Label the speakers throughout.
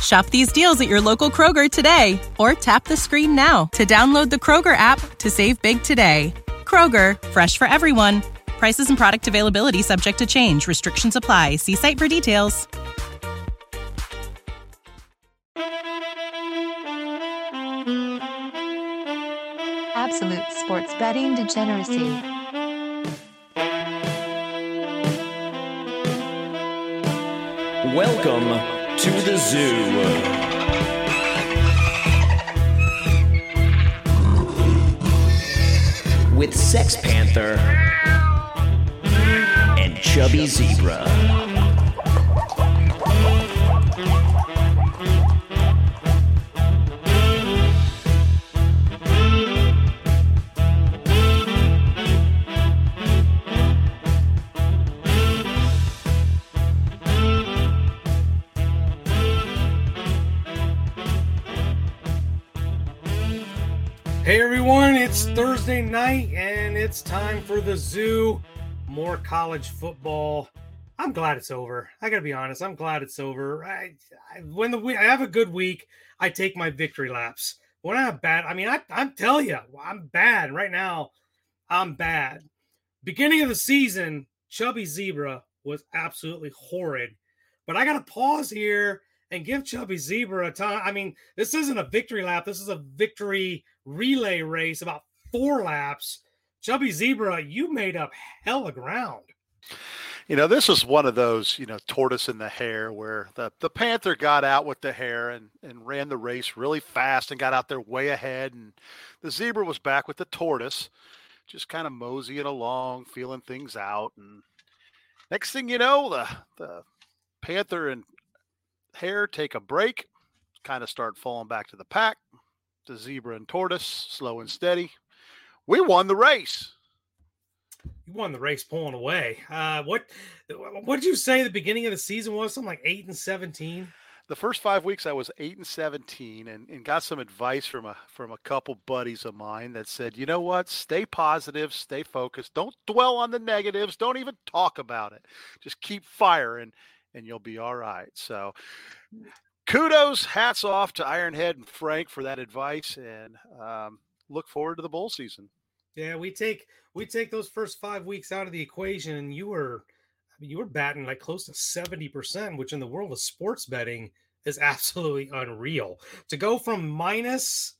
Speaker 1: Shop these deals at your local Kroger today or tap the screen now to download the Kroger app to save big today. Kroger, fresh for everyone. Prices and product availability subject to change. Restrictions apply. See site for details.
Speaker 2: Absolute sports betting degeneracy.
Speaker 3: Welcome to the zoo. With Sex Panther and Chubby Zebra.
Speaker 4: Night and it's time for the zoo. More college football. I'm glad it's over. I gotta be honest. I'm glad it's over. I, I when the I have a good week, I take my victory laps. When I have bad, I mean, I, I'm telling you, I'm bad right now. I'm bad. Beginning of the season, Chubby Zebra was absolutely horrid. But I gotta pause here and give Chubby Zebra a time. I mean, this isn't a victory lap. This is a victory relay race, about four laps. Chubby Zebra, you made up hella ground.
Speaker 5: You know, this was one of those, you know, tortoise in the hare where the, the Panther got out with the hare and, and ran the race really fast and got out there way ahead. And the zebra was back with the tortoise, just kind of moseying along, feeling things out. And next thing you know, the, the Panther and hare take a break, kind of start falling back to the pack. The zebra and tortoise, slow and steady. We won the race.
Speaker 4: You won the race pulling away. Uh, what what did you say the beginning of the season was? Something like eight and seventeen.
Speaker 5: the first five weeks I was eight and seventeen and, and got some advice from a from a couple buddies of mine that said, you know what, stay positive, stay focused, don't dwell on the negatives, don't even talk about it. Just keep firing and you'll be all right. So kudos, hats off to Ironhead and Frank for that advice and um, look forward to the bowl season.
Speaker 4: Yeah, we take we take those first five weeks out of the equation, and you were I mean, you were batting like close to seventy percent, which in the world of sports betting is absolutely unreal. To go from minus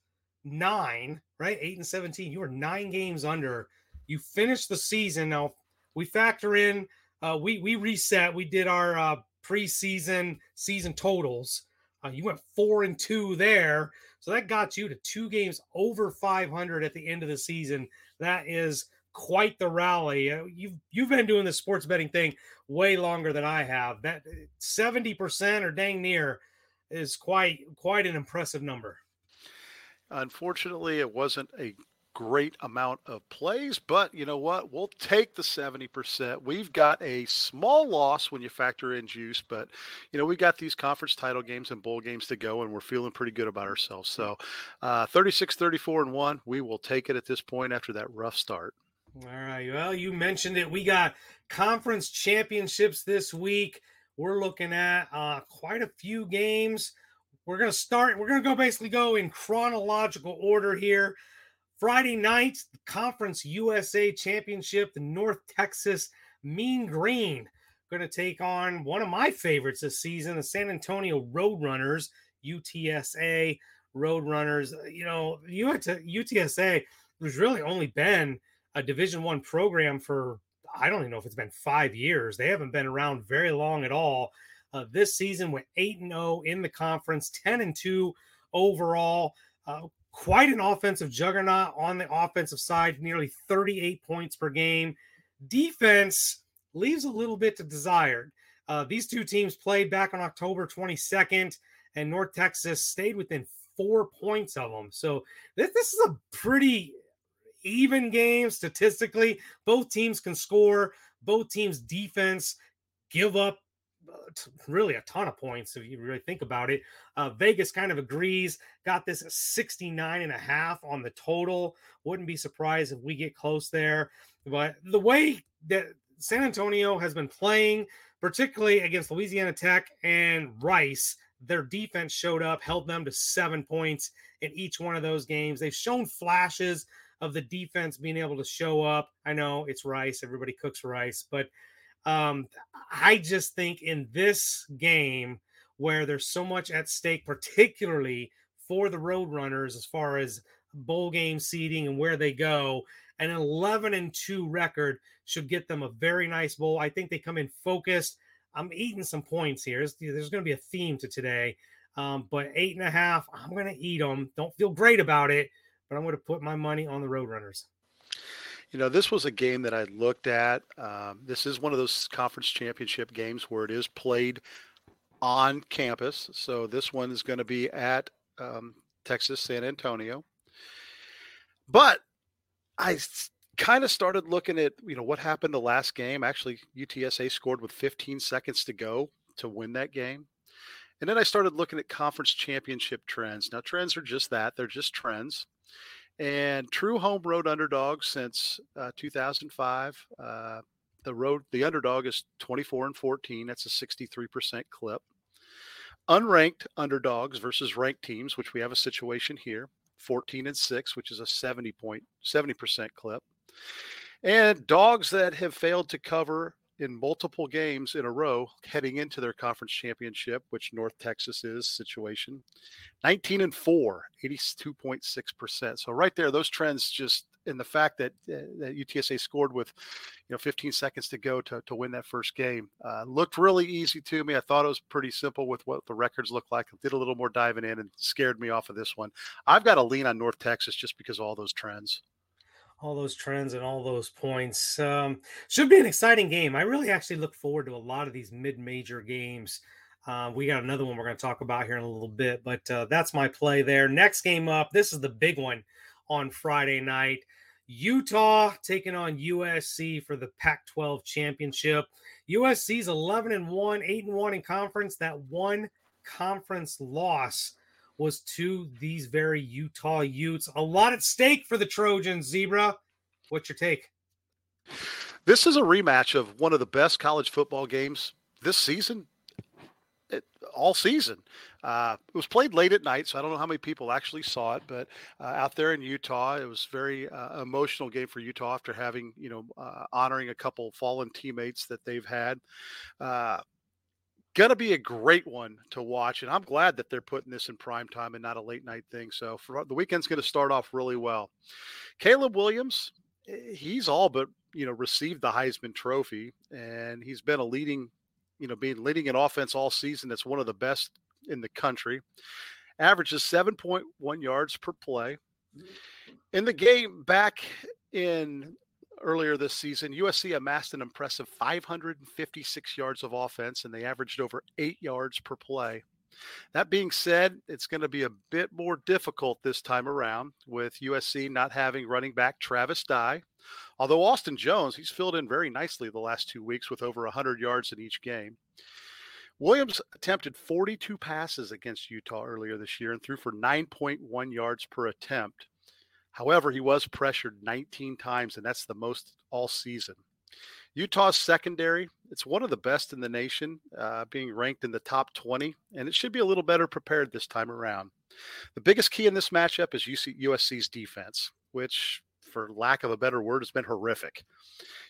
Speaker 4: nine, right, eight and seventeen, you were nine games under. You finished the season. Now we factor in, uh, we we reset. We did our uh, preseason season totals. Uh, you went four and two there, so that got you to two games over 500 at the end of the season. That is quite the rally. Uh, You've you've been doing the sports betting thing way longer than I have. That 70% or dang near is quite quite an impressive number.
Speaker 5: Unfortunately, it wasn't a great amount of plays, but you know what? We'll take the 70%. We've got a small loss when you factor in juice, but you know, we got these conference title games and bowl games to go, and we're feeling pretty good about ourselves. So uh, 36, 34, and one, we will take it at this point after that rough start.
Speaker 4: All right. Well, you mentioned it. We got conference championships this week. We're looking at uh, quite a few games. We're going to start, we're going to go basically go in chronological order here. Friday night, Conference USA Championship, the North Texas Mean Green going to take on one of my favorites this season, the San Antonio Roadrunners, UTSA Roadrunners. You know, UTSA has really only been a Division One program for I don't even know if it's been five years. They haven't been around very long at all. Uh, this season went eight and zero oh in the conference, ten and two overall. Uh, quite an offensive juggernaut on the offensive side, nearly 38 points per game. Defense leaves a little bit to desired. Uh, these two teams played back on October 22nd, and North Texas stayed within four points of them. So this, this is a pretty even game statistically. Both teams can score. Both teams' defense give up really a ton of points if you really think about it. Uh, Vegas kind of agrees, got this 69 and a half on the total. Wouldn't be surprised if we get close there. But the way that San Antonio has been playing, particularly against Louisiana Tech and Rice, their defense showed up, held them to seven points in each one of those games. They've shown flashes of the defense being able to show up. I know it's Rice, everybody cooks rice, but um, I just think in this game where there's so much at stake, particularly for the Roadrunners as far as bowl game seeding and where they go, an 11 and 2 record should get them a very nice bowl. I think they come in focused. I'm eating some points here. There's, going to be a theme to today. Um, but eight and a half, I'm going to eat them. Don't feel great about it, but I'm going to put my money on the Roadrunners.
Speaker 5: You know, this was a game that I looked at. Um, this is one of those conference championship games where it is played on campus. So this one is going to be at um, Texas San Antonio. But I kind of started looking at, you know, what happened the last game. Actually, UTSA scored with 15 seconds to go to win that game. And then I started looking at conference championship trends. Now, trends are just that, they're just trends. And true home road underdogs since uh, 2005. Uh, the road, the underdog is 24 and 14. That's a 63% clip. Unranked underdogs versus ranked teams, which we have a situation here, 14 and 6, which is a 70 point 70% clip. And dogs that have failed to cover in multiple games in a row heading into their conference championship, which North Texas is situation. 19 and 4, 82.6%. So right there, those trends just in the fact that, uh, that UTSA scored with, you know, 15 seconds to go to, to win that first game uh, looked really easy to me. I thought it was pretty simple with what the records look like. Did a little more diving in and scared me off of this one. I've got to lean on North Texas just because of all those trends
Speaker 4: all those trends and all those points. Um, should be an exciting game. I really actually look forward to a lot of these mid-major games. Uh, we got another one we're going to talk about here in a little bit, but uh, that's my play there. Next game up, this is the big one on Friday night. Utah taking on USC for the Pac-12 championship. USC's 11 and 1, 8 and 1 in conference. That one conference loss was to these very Utah Utes. A lot at stake for the Trojans, Zebra. What's your take?
Speaker 5: This is a rematch of one of the best college football games this season, it, all season. Uh, it was played late at night, so I don't know how many people actually saw it. But uh, out there in Utah, it was very uh, emotional game for Utah after having, you know, uh, honoring a couple fallen teammates that they've had. Uh, going to be a great one to watch and i'm glad that they're putting this in prime time and not a late night thing so for the weekend's going to start off really well. Caleb williams eh, he's all but you know received the heisman trophy and he's been a leading you know being leading an offense all season that's one of the best in the country. Averages 7.1 yards per play. In the game back in earlier this season, USC amassed an impressive 556 yards of offense and they averaged over eight yards per play. That being said, it's going to be a bit more difficult this time around with USC not having running back Travis Dye. Although Austin Jones, he's filled in very nicely the last two weeks with over 100 yards in each game. Williams attempted 42 passes against Utah earlier this year and threw for 9.1 yards per attempt. However, he was pressured 19 times, and that's the most all season. Utah's secondary, it's one of the best in the nation, uh, being ranked in the top 20, and it should be a little better prepared this time around. The biggest key in this matchup is UC, USC's defense. which, for lack of a better word, has been horrific.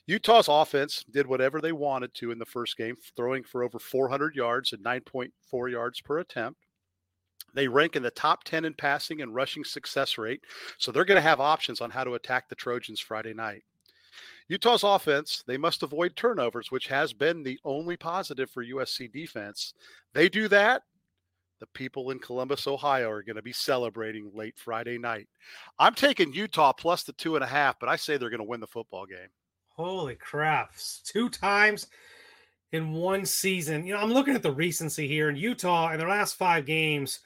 Speaker 5: Utah's offense did whatever they wanted to in the first game, throwing for over 400 yards and 9.4 yards per attempt. They rank in the top 10 in passing and rushing success rate, so they're going to have options on how to attack the Trojans Friday night. Utah's offense, they must avoid turnovers, which has been the only positive for USC defense. They do that, the people in Columbus, Ohio are going to be celebrating late Friday night. I'm taking Utah plus the two and a half, but I say they're going to win the football game.
Speaker 4: Holy crap. Two times in one season. You know, I'm looking at the recency here in Utah in their last five games,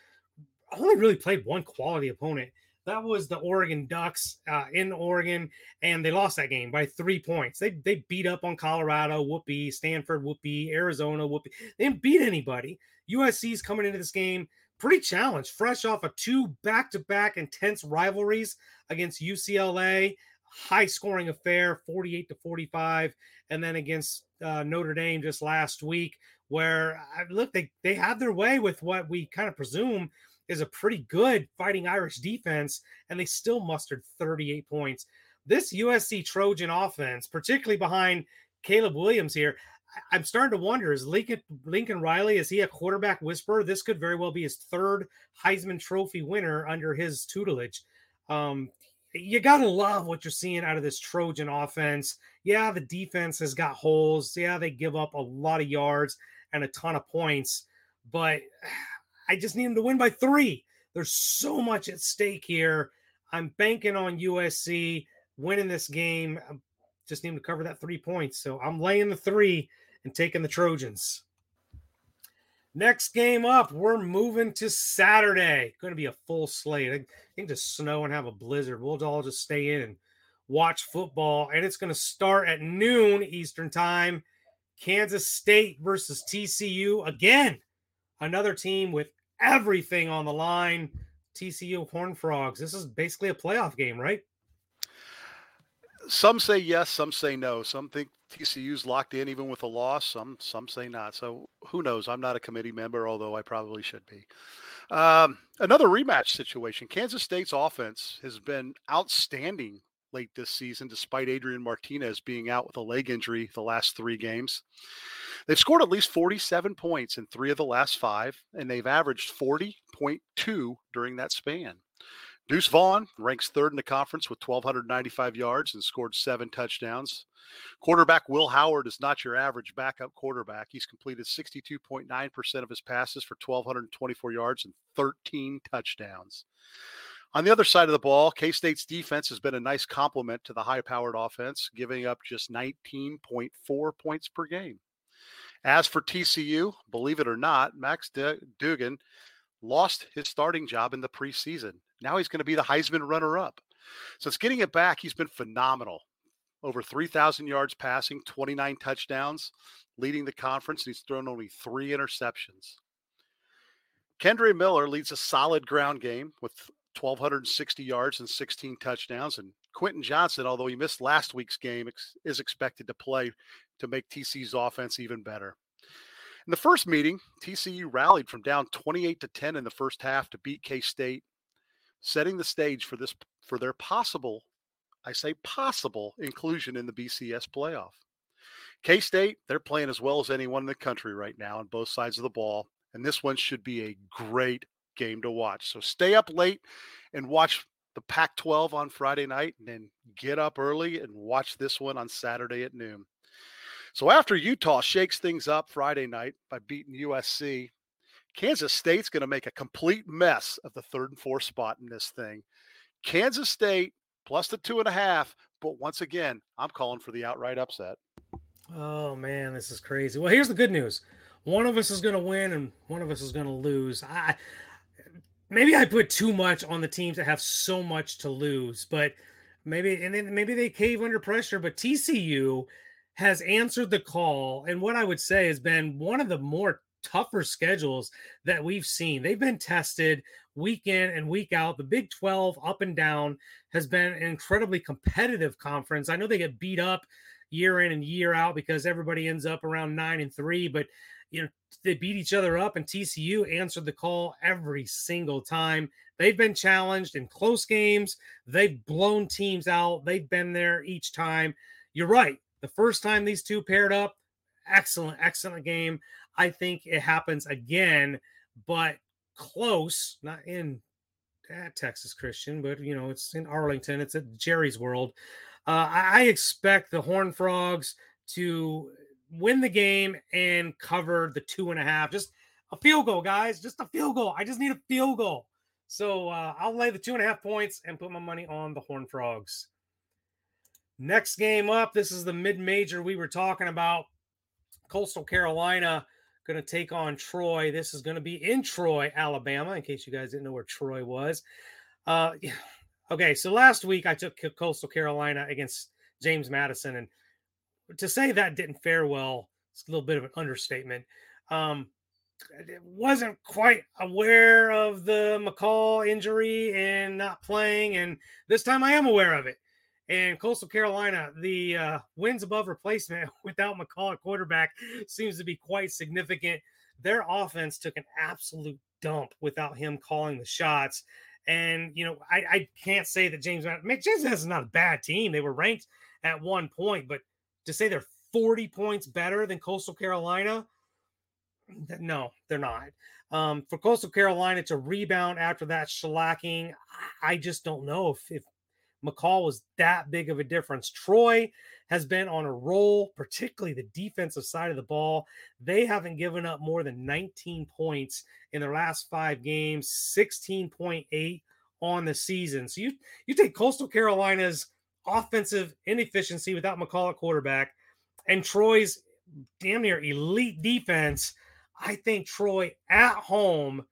Speaker 4: only really played one quality opponent. That was the Oregon Ducks uh, in Oregon, and they lost that game by three points. They they beat up on Colorado, whoopee, Stanford, whoopee, Arizona, whoopee. They didn't beat anybody. USC's coming into this game pretty challenged, fresh off of two back to back intense rivalries against UCLA, high scoring affair, 48 to 45, and then against uh, Notre Dame just last week, where uh, look, they, they had their way with what we kind of presume is a pretty good fighting Irish defense, and they still mustered 38 points. This USC Trojan offense, particularly behind Caleb Williams here, I'm starting to wonder is Lincoln Lincoln Riley is he a quarterback whisperer? This could very well be his third Heisman Trophy winner under his tutelage. Um, you gotta love what you're seeing out of this Trojan offense. Yeah, the defense has got holes. Yeah, they give up a lot of yards and a ton of points, but I just need them to win by three. There's so much at stake here. I'm banking on USC winning this game. I just need them to cover that three points. So I'm laying the three and taking the Trojans. Next game up, we're moving to Saturday. Going to be a full slate. I think just snow and have a blizzard. We'll all just stay in and watch football. And it's going to start at noon Eastern Time. Kansas State versus TCU. Again, another team with everything on the line. TCU Horn Frogs. This is basically a playoff game, right?
Speaker 5: Some say yes, some say no. Some think TCU's locked in even with a loss. Some some say not. So who knows? I'm not a committee member, although I probably should be. Um, another rematch situation. Kansas State's offense has been outstanding late this season, despite Adrian Martinez being out with a leg injury the last three games. They've scored at least 47 points in three of the last five, and they've averaged 40.2 during that span. Deuce Vaughn ranks third in the conference with 1,295 yards and scored seven touchdowns. Quarterback Will Howard is not your average backup quarterback. He's completed 62.9% of his passes for 1,224 yards and 13 touchdowns. On the other side of the ball, K State's defense has been a nice complement to the high powered offense, giving up just 19.4 points per game. As for TCU, believe it or not, Max Duggan lost his starting job in the preseason. Now he's going to be the Heisman runner up. It's getting it back. He's been phenomenal. Over 3,000 yards passing, 29 touchdowns, leading the conference. And he's thrown only three interceptions. Kendre Miller leads a solid ground game with 1,260 yards and 16 touchdowns. And Quentin Johnston, although he missed last week's game, is expected to play to make TC's offense even better. In the first meeting, TCU rallied from down 28 to 10 in the first half to beat K State, setting the stage for this for their possible, I say possible inclusion in the BCS playoff. K State, they're playing as well as anyone in the country right now on both sides of the ball, and this one should be a great game to watch. So stay up late and watch the Pac 12 on Friday night, and then get up early and watch this one on Saturday at noon. So after Utah shakes things up Friday night by beating USC, Kansas State's going to make a complete mess of the third and fourth spot in this thing. Kansas State plus the two and a half, but once again, I'm calling for the outright upset.
Speaker 4: Oh man, this is crazy. Well, here's the good news: one of us is going to win, and one of us is going to lose. I maybe I put too much on the teams that have so much to lose, but maybe and then maybe they cave under pressure. But TCU has answered the call, and what I would say has been one of the more tougher schedules that we've seen. They've been tested week in and week out. The Big 12 up and down has been an incredibly competitive conference. I know they get beat up year in and year out because everybody ends up around 9 and 3, but you know, they beat each other up, and TCU answered the call every single time. They've been challenged in close games. They've blown teams out. They've been there each time. You're right. The first time these two paired up, excellent, excellent game. I think it happens again, but close, not in at Texas Christian, but you know, it's in Arlington, it's at Jerry's World. Uh, I, I expect the Horn Frogs to win the game and cover the two and a half. Just a field goal, guys. Just a field goal. I just need a field goal. So uh, I'll lay the two and a half points and put my money on the Horn Frogs. Next game up, this is the mid major we were talking about. Coastal Carolina going to take on Troy. This is going to be in Troy, Alabama, in case you guys didn't know where Troy was. Uh, okay, so last week I took Coastal Carolina against James Madison, and to say that didn't fare well, it's a little bit of an understatement. Um, wasn't quite aware of the McCall injury and not playing, and this time I am aware of it. And Coastal Carolina, the uh, wins above replacement without McCall at quarterback seems to be quite significant. Their offense took an absolute dump without him calling the shots. And you know, I, I can't say that James James is not a bad team. They were ranked at one point, but to say they're 40 points better than Coastal Carolina, no, they're not. Um, for Coastal Carolina to rebound after that shellacking, I just don't know if, if McCall was that big of a difference. Troy has been on a roll, particularly the defensive side of the ball. They haven't given up more than 19 points in their last five games, 16.8 on the season. So you you take Coastal Carolina's offensive inefficiency without McCall at quarterback and Troy's damn near elite defense. I think Troy at home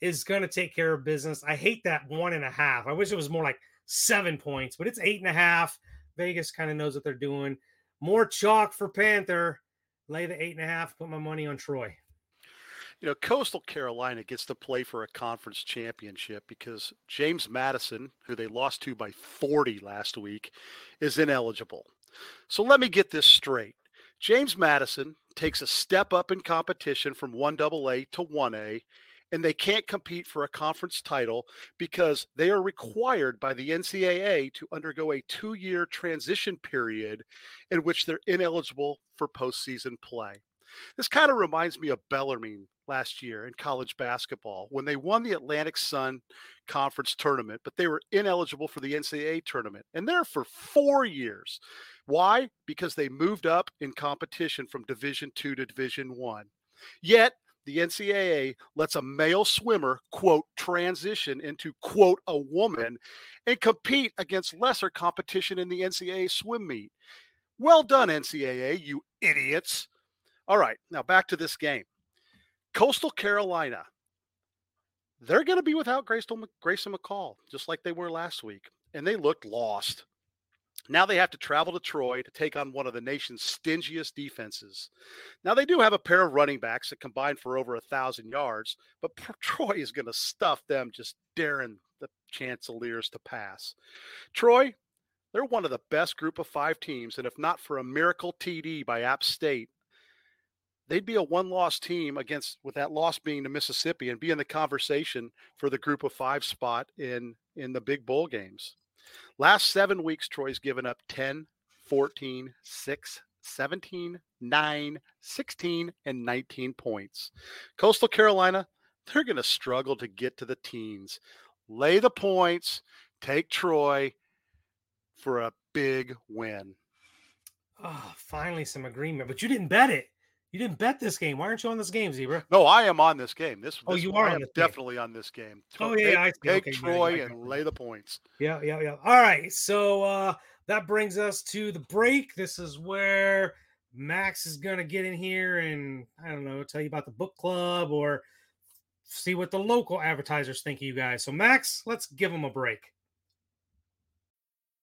Speaker 4: is going to take care of business. I hate that one and a half. I wish it was more like seven points, but it's eight and a half. Vegas kind of knows what they're doing. More chalk for Panther. Lay the eight and a half. Put my money on Troy.
Speaker 5: You know, Coastal Carolina gets to play for a conference championship because James Madison, who they lost to by 40 last week, is ineligible. So let me get this straight. James Madison takes a step up in competition from 1AA to 1A and they can't compete for a conference title because they are required by the NCAA to undergo a two year transition period in which they're ineligible for postseason play. This kind of reminds me of Bellarmine last year in college basketball when they won the Atlantic Sun Conference tournament, but they were ineligible for the NCAA tournament. And there for four years. Why? Because they moved up in competition from Division two to Division one. Yet the NCAA lets a male swimmer, quote, transition into, quote, a woman and compete against lesser competition in the NCAA swim meet. Well done, NCAA, you idiots. All right, now back to this game. Coastal Carolina, they're going to be without Grayson McCall, just like they were last week. And they looked lost. Now they have to travel to Troy to take on one of the nation's stingiest defenses. Now they do have a pair of running backs that combine for over a thousand yards, but Troy is going to stuff them just daring the Chanticleers to pass. Troy, they're one of the best group of five teams, and if not for a miracle TD by App State, they'd be a one-loss team against with that loss being to Mississippi and be in the conversation for the group of five spot in in the big bowl games. Last seven weeks, Troy's given up 10, 14, 6, 17, 9, 16, and 19 points. Coastal Carolina, they're going to struggle to get to the teens. Lay the points, take Troy for a big win.
Speaker 4: Oh, finally some agreement, but you didn't bet it. You didn't bet this game. Why aren't you on this game, Zebra?
Speaker 5: No, I am on this game. This,
Speaker 4: oh,
Speaker 5: this
Speaker 4: you are
Speaker 5: I am definitely
Speaker 4: game.
Speaker 5: on this game.
Speaker 4: Oh yeah,
Speaker 5: take,
Speaker 4: I
Speaker 5: take
Speaker 4: okay,
Speaker 5: Troy
Speaker 4: yeah,
Speaker 5: and lay the points.
Speaker 4: Yeah, yeah, yeah. All right, so uh, that brings us to the break. This is where Max is gonna get in here and I don't know, tell you about the book club or see what the local advertisers think of you guys. So Max, let's give them a break.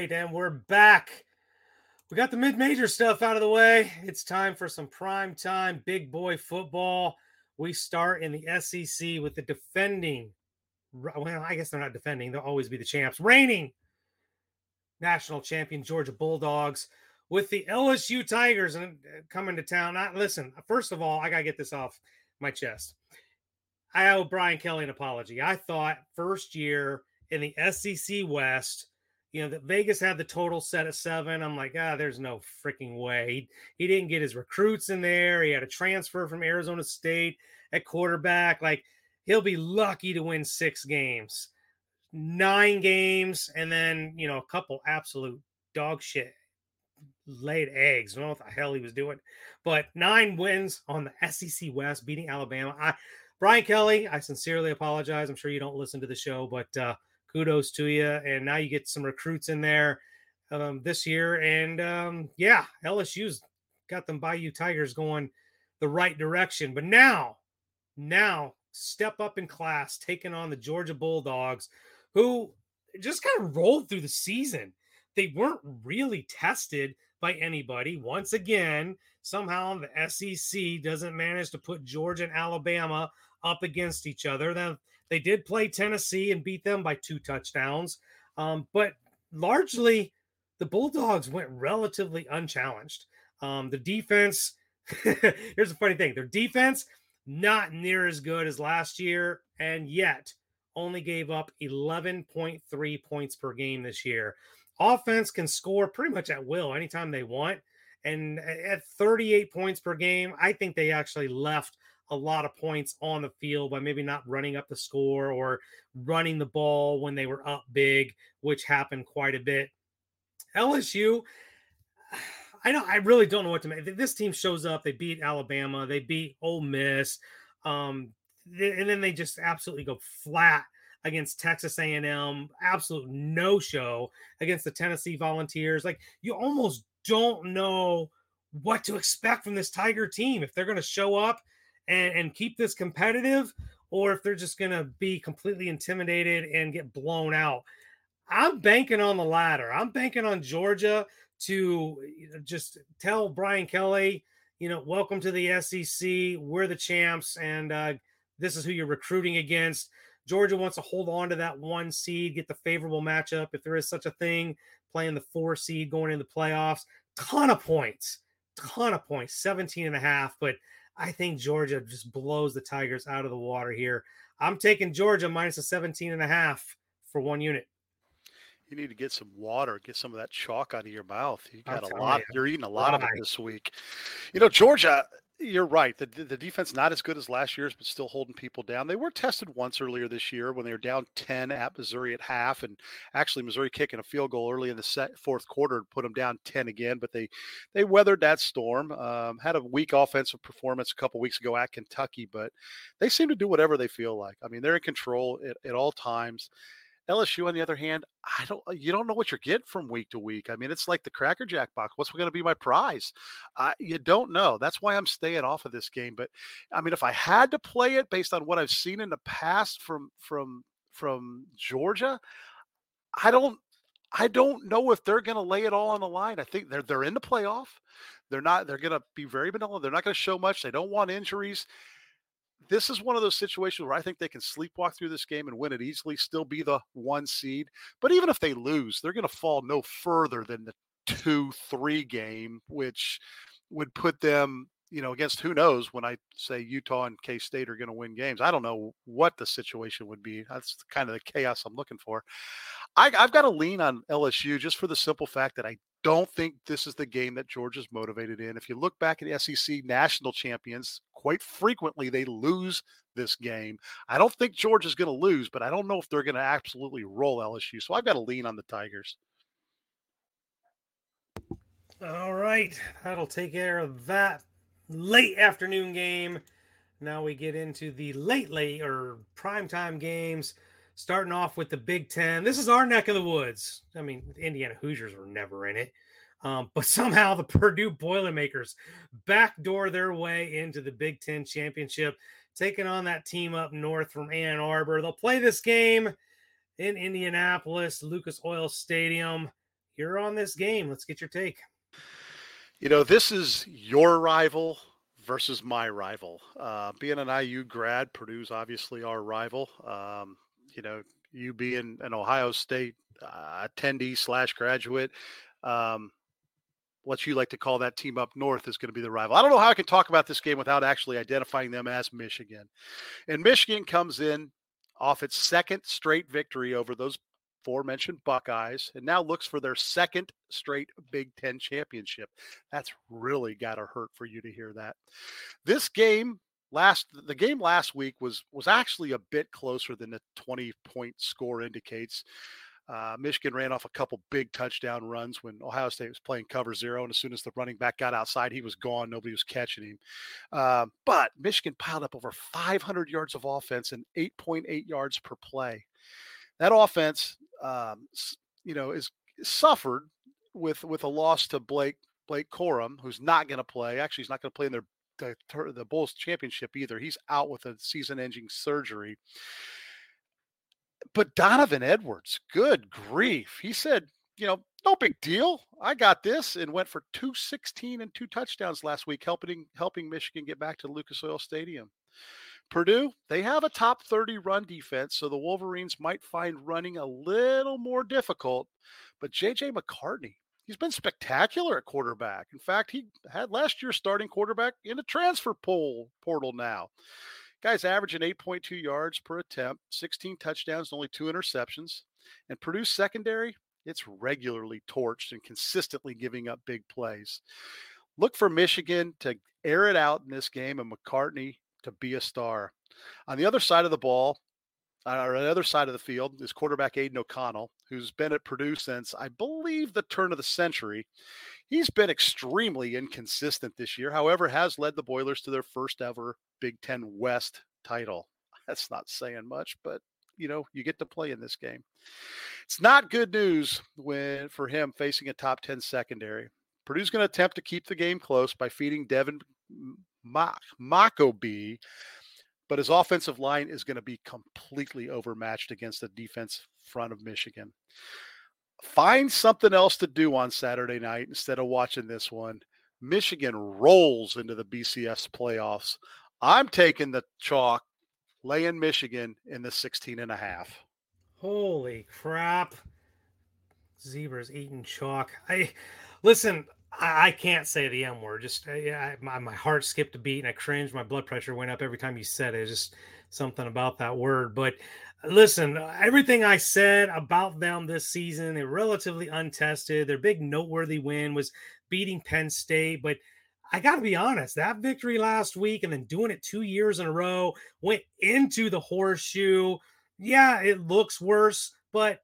Speaker 4: Right, and we're back. We got the mid-major stuff out of the way. It's time for some prime time big boy football. We start in the SEC with the defending. Well, I guess they're not defending; they'll always be the champs. Reigning national champion Georgia Bulldogs with the LSU Tigers and uh, coming to town. I, listen, first of all, I gotta get this off my chest. I owe Brian Kelly an apology. I thought first year in the SEC West you know, that Vegas had the total set at seven. I'm like, ah, there's no freaking way. He, he didn't get his recruits in there. He had a transfer from Arizona State at quarterback. Like, he'll be lucky to win six games, nine games, and then, you know, a couple absolute dog shit laid eggs. I don't know what the hell he was doing, but nine wins on the SEC West, beating Alabama. I, Brian Kelly, I sincerely apologize. I'm sure you don't listen to the show, but, uh, kudos to you. And now you get some recruits in there um, this year. And um, yeah, LSU's got them Bayou Tigers going the right direction. But now, now step up in class, taking on the Georgia Bulldogs, who just kind of rolled through the season. They weren't really tested by anybody. Once again, somehow the SEC doesn't manage to put Georgia and Alabama up against each other. Then they did play Tennessee and beat them by two touchdowns, um, but largely the Bulldogs went relatively unchallenged. Um, the defense, here's a funny thing their defense, not near as good as last year, and yet only gave up 11.3 points per game this year. Offense can score pretty much at will anytime they want. And at 38 points per game, I think they actually left a lot of points on the field by maybe not running up the score or running the ball when they were up big, which happened quite a bit. LSU, I don't, I really don't know what to make. This team shows up, they beat Alabama, they beat Ole Miss, um, and then they just absolutely go flat against Texas A&M, absolute no show against the Tennessee Volunteers. Like you almost don't know what to expect from this Tiger team if they're going to show up and, and keep this competitive or if they're just going to be completely intimidated and get blown out. I'm banking on the latter. I'm banking on Georgia to just tell Brian Kelly, you know, welcome to the SEC. We're the champs, and uh, this is who you're recruiting against. Georgia wants to hold on to that one seed, get the favorable matchup if there is such a thing, playing the four seed going into the playoffs. Ton of points, ton of points, 17 and a half. But I think Georgia just blows the Tigers out of the water here. I'm taking Georgia minus a 17 and a half for one unit.
Speaker 5: You need to get some water, get some of that chalk out of your mouth. You got a lot. You. are eating a lot of it this week. You know, Georgia, you're right. The the defense not as good as last year's, but still holding people down. They were tested once earlier this year when they were down 10 at Missouri at half, and actually Missouri kicking a field goal early in the set, fourth quarter to put them down 10 again. But they they weathered that storm. Um, had a weak offensive performance a couple weeks ago at Kentucky, but they seem to do whatever they feel like. I mean, they're in control at, at all times. LSU, on the other hand, I don't. You don't know what you're getting from week to week. I mean, it's like the Cracker Jack box. What's going to be my prize? Uh, you don't know. That's why I'm staying off of this game. But I mean, if I had to play it based on what I've seen in the past from from from Georgia, I don't. I don't know if they're going to lay it all on the line. I think they're they're in the playoff. They're not. They're going to be very vanilla. They're not going to show much. They don't want injuries this is one of those situations where I think they can sleepwalk through this game and win it easily, still be the one seed. But even if they lose, they're going to fall no further than the two three game, which would put them you know, against who knows when I say Utah and K State are going to win games. I don't know what the situation would be. That's kind of the chaos I'm looking for. I, have got to lean on LSU just for the simple fact that I don't think this is the game that Georgia's motivated in. If you look back at SEC national champions, quite frequently they lose this game. I don't think Georgia's going to lose, but I don't know if they're going to absolutely roll LSU. So I've got to lean on the Tigers.
Speaker 4: All right, that'll take care of that late afternoon game. Now we get into the late, late or primetime games, starting off with the Big Ten. This is our neck of the woods. I mean, Indiana Hoosiers were never in it. Um, but somehow the Purdue Boilermakers backdoor their way into the Big Ten championship, taking on that team up north from Ann Arbor. They'll play this game in Indianapolis, Lucas Oil Stadium. You're on this game. Let's get your take.
Speaker 5: You know, this is your rival versus my rival. Uh, being an IU grad, Purdue's obviously our rival. Um, you know, you being an Ohio State uh, attendee slash graduate, um, what you like to call that team up north is going to be the rival. I don't know how I can talk about this game without actually identifying them as Michigan. And Michigan comes in off its second straight victory over those aforementioned Buckeyes and now looks for their second straight Big Ten championship. That's really got to hurt for you to hear that. This game last the game last week was was actually a bit closer than the 20 point score indicates. Uh, Michigan ran off a couple big touchdown runs when Ohio State was playing cover zero, and as soon as the running back got outside, he was gone. Nobody was catching him. Uh, but Michigan piled up over 500 yards of offense and 8.8 yards per play. That offense um, you know, is suffered with with a loss to Blake Blake Corum, who's not going to play. Actually, he's not going to play in their the, the Bulls championship either. He's out with a season-ending surgery. But Donovan Edwards, good grief, he said, you know, no big deal. I got this, and went for two sixteen and two touchdowns last week, helping helping Michigan get back to Lucas Oil Stadium. Purdue, they have a top 30 run defense, so the Wolverines might find running a little more difficult. But JJ McCartney, he's been spectacular at quarterback. In fact, he had last year's starting quarterback in the transfer pool portal now. Guy's averaging 8.2 yards per attempt, 16 touchdowns, and only two interceptions. And Purdue's secondary, it's regularly torched and consistently giving up big plays. Look for Michigan to air it out in this game, and McCartney to be a star. On the other side of the ball, uh, or the other side of the field, is quarterback Aidan O'Connell, who's been at Purdue since I believe the turn of the century. He's been extremely inconsistent this year, however, has led the Boilers to their first ever Big Ten West title. That's not saying much, but you know, you get to play in this game. It's not good news when for him facing a top 10 secondary. Purdue's going to attempt to keep the game close by feeding Devin Mockobee, but his offensive line is going to be completely overmatched against the defense front of Michigan. Find something else to do on Saturday night instead of watching this one. Michigan rolls into the BCS playoffs. I'm taking the chalk, laying Michigan in the 16 and a half.
Speaker 4: Holy crap. Zebras eating chalk. I listen, I, I can't say the M word. Just uh, yeah, my, my heart skipped a beat and I cringed. My blood pressure went up every time you said it. Just something about that word. But listen, everything I said about them this season, they're relatively untested. Their big noteworthy win was beating Penn State. But I got to be honest, that victory last week and then doing it two years in a row went into the horseshoe. Yeah, it looks worse, but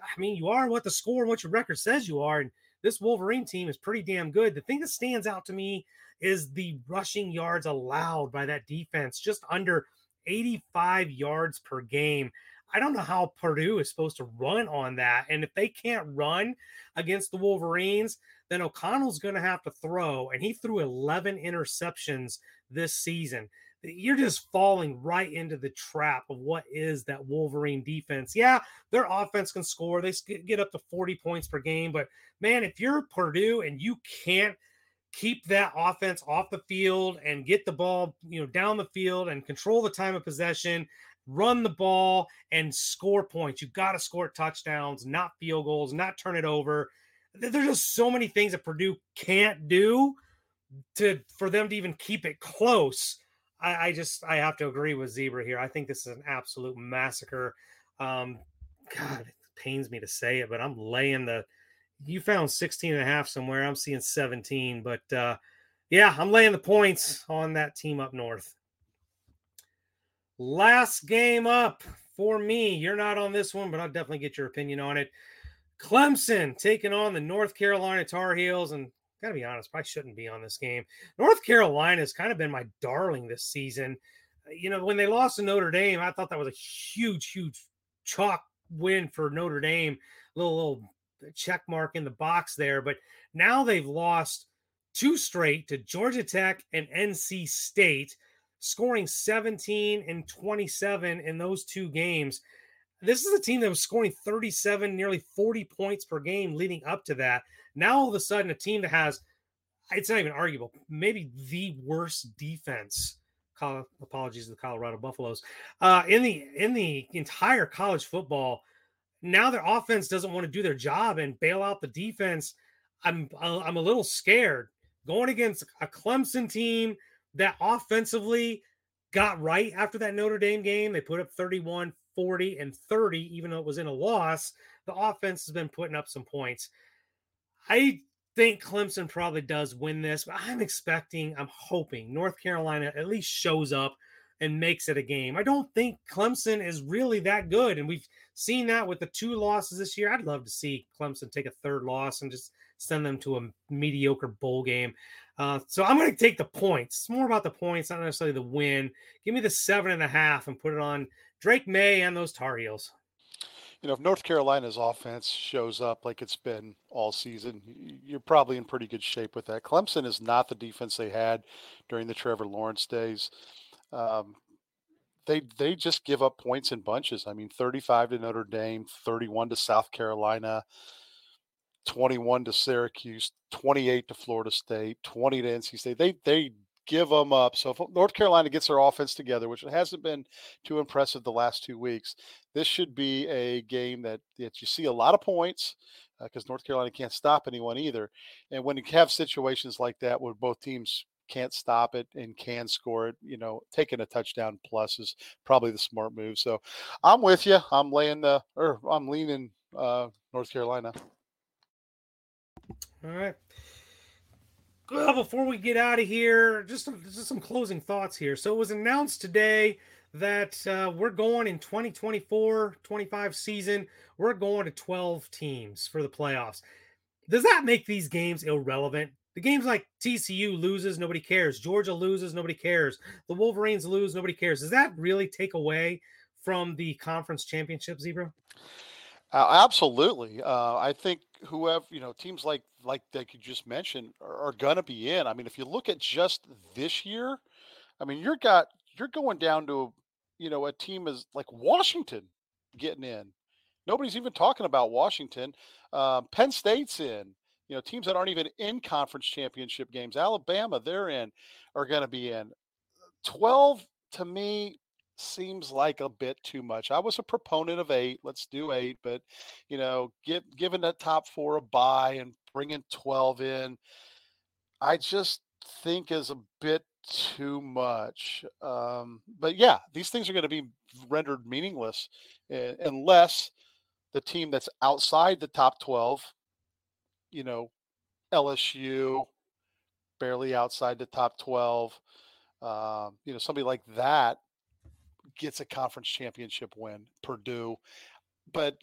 Speaker 4: I mean, you are what the score and what your record says you are. And this Wolverine team is pretty damn good. The thing that stands out to me is the rushing yards allowed by that defense, just under 85 yards per game. I don't know how Purdue is supposed to run on that. And if they can't run against the Wolverines, then O'Connell's going to have to throw. And he threw 11 interceptions this season you're just falling right into the trap of what is that Wolverine defense. Yeah, their offense can score. They get up to 40 points per game, but man, if you're Purdue and you can't keep that offense off the field and get the ball, you know, down the field and control the time of possession, run the ball and score points. You've got to score touchdowns, not field goals, not turn it over. There's just so many things that Purdue can't do to for them to even keep it close. I, I just I have to agree with Zebra here. I think this is an absolute massacre. Um, God, it pains me to say it, but I'm laying the you found 16 and a half somewhere. I'm seeing 17, but uh, yeah, I'm laying the points on that team up north. Last game up for me. You're not on this one, but I'll definitely get your opinion on it. Clemson taking on the North Carolina Tar Heels, and gotta be honest, probably shouldn't be on this game. North Carolina has kind of been my darling this season. Uh, you know, when they lost to Notre Dame, I thought that was a huge, huge chalk win for Notre Dame. Little little uh, check mark in the box there. But now they've lost two straight to Georgia Tech and NC State, scoring 17 and 27 in those two games. This is a team that was scoring 37, nearly 40 points per game leading up to that. Now, all of a sudden, a team that has, it's not even arguable, maybe the worst defense. Apologies to the Colorado Buffaloes uh, in the in the entire college football now their offense doesn't want to do their job and bail out the defense. I'm I'm a little scared going against a Clemson team that offensively got right after that Notre Dame game. They put up 31, 40, and 30, even though it was in a loss. The offense has been putting up some points. I think Clemson probably does win this, but I'm expecting, I'm hoping North Carolina at least shows up and makes it a game. I don't think Clemson is really that good. And we've seen that with the two losses this year. I'd love to see Clemson take a third loss and just send them to a mediocre bowl game. Uh, so I'm going to take the points. It's more about the points, not necessarily the win. Give me the seven and a half and put it on Drake Maye and those Tar Heels.
Speaker 5: You know, if North Carolina's offense shows up like it's been all season, you're probably in pretty good shape with that. Clemson is not the defense they had during the Trevor Lawrence days. Um, they they just give up points in bunches. I mean, 35 to Notre Dame, 31 to South Carolina, 21 to Syracuse, 28 to Florida State, 20 to NC State. They they give them up. So if North Carolina gets their offense together, which it hasn't been too impressive the last two weeks, this should be a game that, that you see a lot of points because uh, North Carolina can't stop anyone either. And when you have situations like that where both teams can't stop it and can score it, you know, taking a touchdown plus is probably the smart move. So I'm with you. I'm laying the or I'm leaning uh, North Carolina.
Speaker 4: All right. Well, before we get out of here, just some, just some closing thoughts here. So it was announced today that uh, we're going in 2024 25 season, we're going to 12 teams for the playoffs. Does that make these games irrelevant? The games like TCU loses, nobody cares. Georgia loses, nobody cares. The Wolverines lose, nobody cares. Does that really take away from the conference championship, Zebra?
Speaker 5: Uh, absolutely. Uh, I think whoever you know teams like like that you just mentioned are, are going to be in. I mean, if you look at just this year, I mean, you're got you're going down to you know a team is like Washington getting in. Nobody's even talking about Washington. Uh, Penn State's in you know, teams that aren't even in conference championship games, Alabama, they're in, are going to be in. 12 to me seems like a bit too much. I was a proponent of eight. Let's do eight, but you know, give, giving that top four a buy and bringing 12 in, I just think is a bit too much. Um, but yeah, these things are going to be rendered meaningless uh, unless the team that's outside the top 12 you know, LSU, barely outside the top 12. Um, you know, somebody like that gets a conference championship win, Purdue. But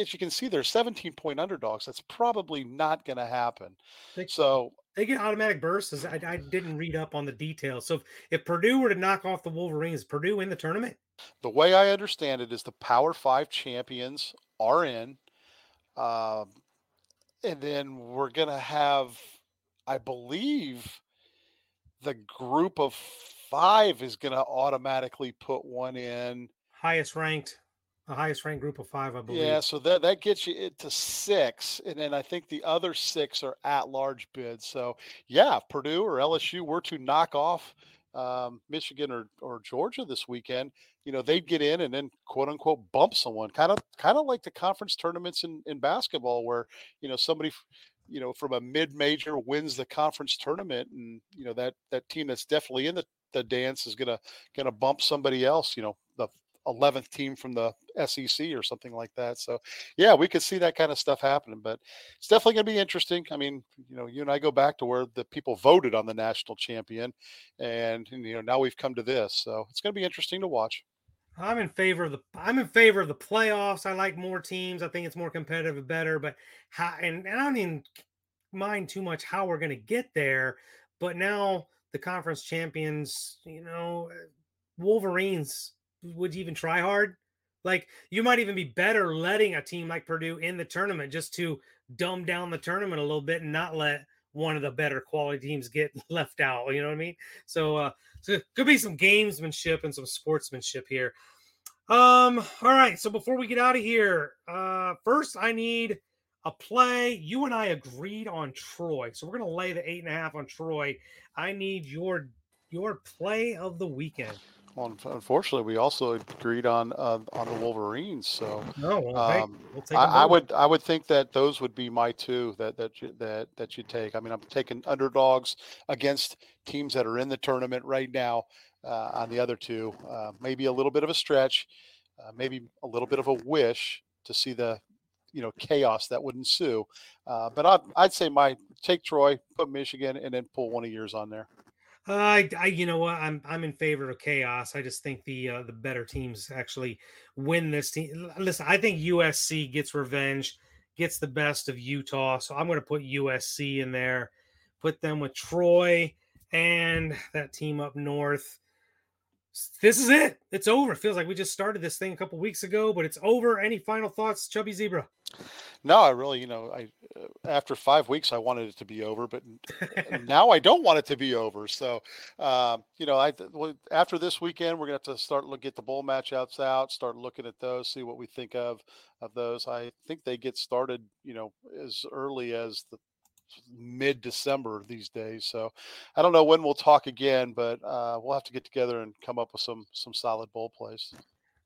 Speaker 5: as you can see, they're 17 point underdogs. That's probably not going to happen. So
Speaker 4: they get automatic bursts. I, I, didn't read up on the details. So if, if Purdue were to knock off the Wolverines, Purdue in the tournament?
Speaker 5: The way I understand it is the Power Five champions are in. Um, and then we're gonna have, I believe, the group of five is gonna automatically put one in.
Speaker 4: Highest ranked. The highest ranked group of five, I believe.
Speaker 5: Yeah, so that that gets you into six, and then I think the other six are at large bids. So yeah, if Purdue or LSU were to knock off um, Michigan or or Georgia this weekend, you know they'd get in and then quote unquote bump someone, kind of kind of like the conference tournaments in in basketball, where you know somebody. You know, from a mid-major wins the conference tournament, and you know that that team that's definitely in the, the dance is gonna gonna bump somebody else. You know, the 11th team from the SEC or something like that. So, yeah, we could see that kind of stuff happening, but it's definitely going to be interesting. I mean, you know, you and I go back to where the people voted on the national champion, and, you know, now we've come to this. So it's going to be interesting to watch.
Speaker 4: I'm in favor of the I'm in favor of the playoffs. I like more teams. I think it's more competitive and better. But how and, and I don't even mind too much how we're going to get there. But now the conference champions, you know, Wolverines would you even try hard? Like you might even be better letting a team like Purdue in the tournament just to dumb down the tournament a little bit and not let one of the better quality teams get left out. You know what I mean? So, uh, so could be some gamesmanship and some sportsmanship here. Um, all right. So before we get out of here, uh, first I need a play. You and I agreed on Troy, so we're gonna lay the eight and a half on Troy. I need your your play of the weekend.
Speaker 5: Well, unfortunately, we also agreed on uh, on the Wolverines. So,
Speaker 4: no, well, um,
Speaker 5: hey, we'll I, I, would I would think that those would be my two that that you, that that you take. I mean, I'm taking underdogs against teams that are in the tournament right now. Uh, on the other two, uh, maybe a little bit of a stretch, uh, maybe a little bit of a wish to see the you know chaos that would ensue. Uh, but I'd, I'd say my take Troy, put Michigan, and then pull one of yours on there.
Speaker 4: Uh, I, I, you know what, I'm I'm in favor of chaos. I just think the uh, the better teams actually win this team. Listen, I think USC gets revenge, gets the best of Utah. So I'm going to put USC in there, put them with Troy and that team up north. This is it. It's over. It feels like we just started this thing a couple weeks ago, but it's over. Any final thoughts, Chubby Zebra?
Speaker 5: No, I really, you know, I uh, after five weeks I wanted it to be over, but now I don't want it to be over. So, um, you know, I after this weekend we're gonna have to start look get the bowl matchups out, start looking at those, see what we think of of those. I think they get started, you know, as early as the mid December these days. So, I don't know when we'll talk again, but uh, we'll have to get together and come up with some some solid bowl plays.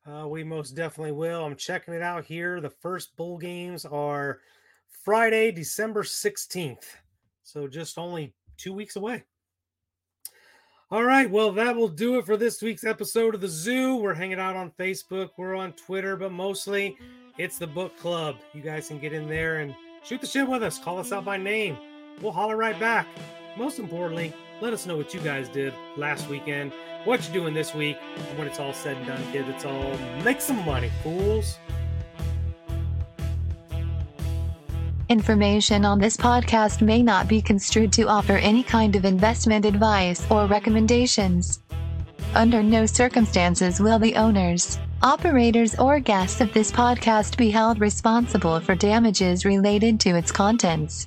Speaker 4: Uh, we most definitely will. I'm checking it out here. The first bowl games are Friday, December 16th. So just only two weeks away. All right. Well, that will do it for this week's episode of The Zoo. We're hanging out on Facebook, we're on Twitter, but mostly it's the book club. You guys can get in there and shoot the shit with us. Call us out by name. We'll holler right back. Most importantly, let us know what you guys did last weekend what you're doing this week. And when it's all said and done, kids, it's all make some money, fools.
Speaker 2: Information on this podcast may not be construed to offer any kind of investment advice or recommendations. Under no circumstances will the owners, operators, or guests of this podcast be held responsible for damages related to its contents.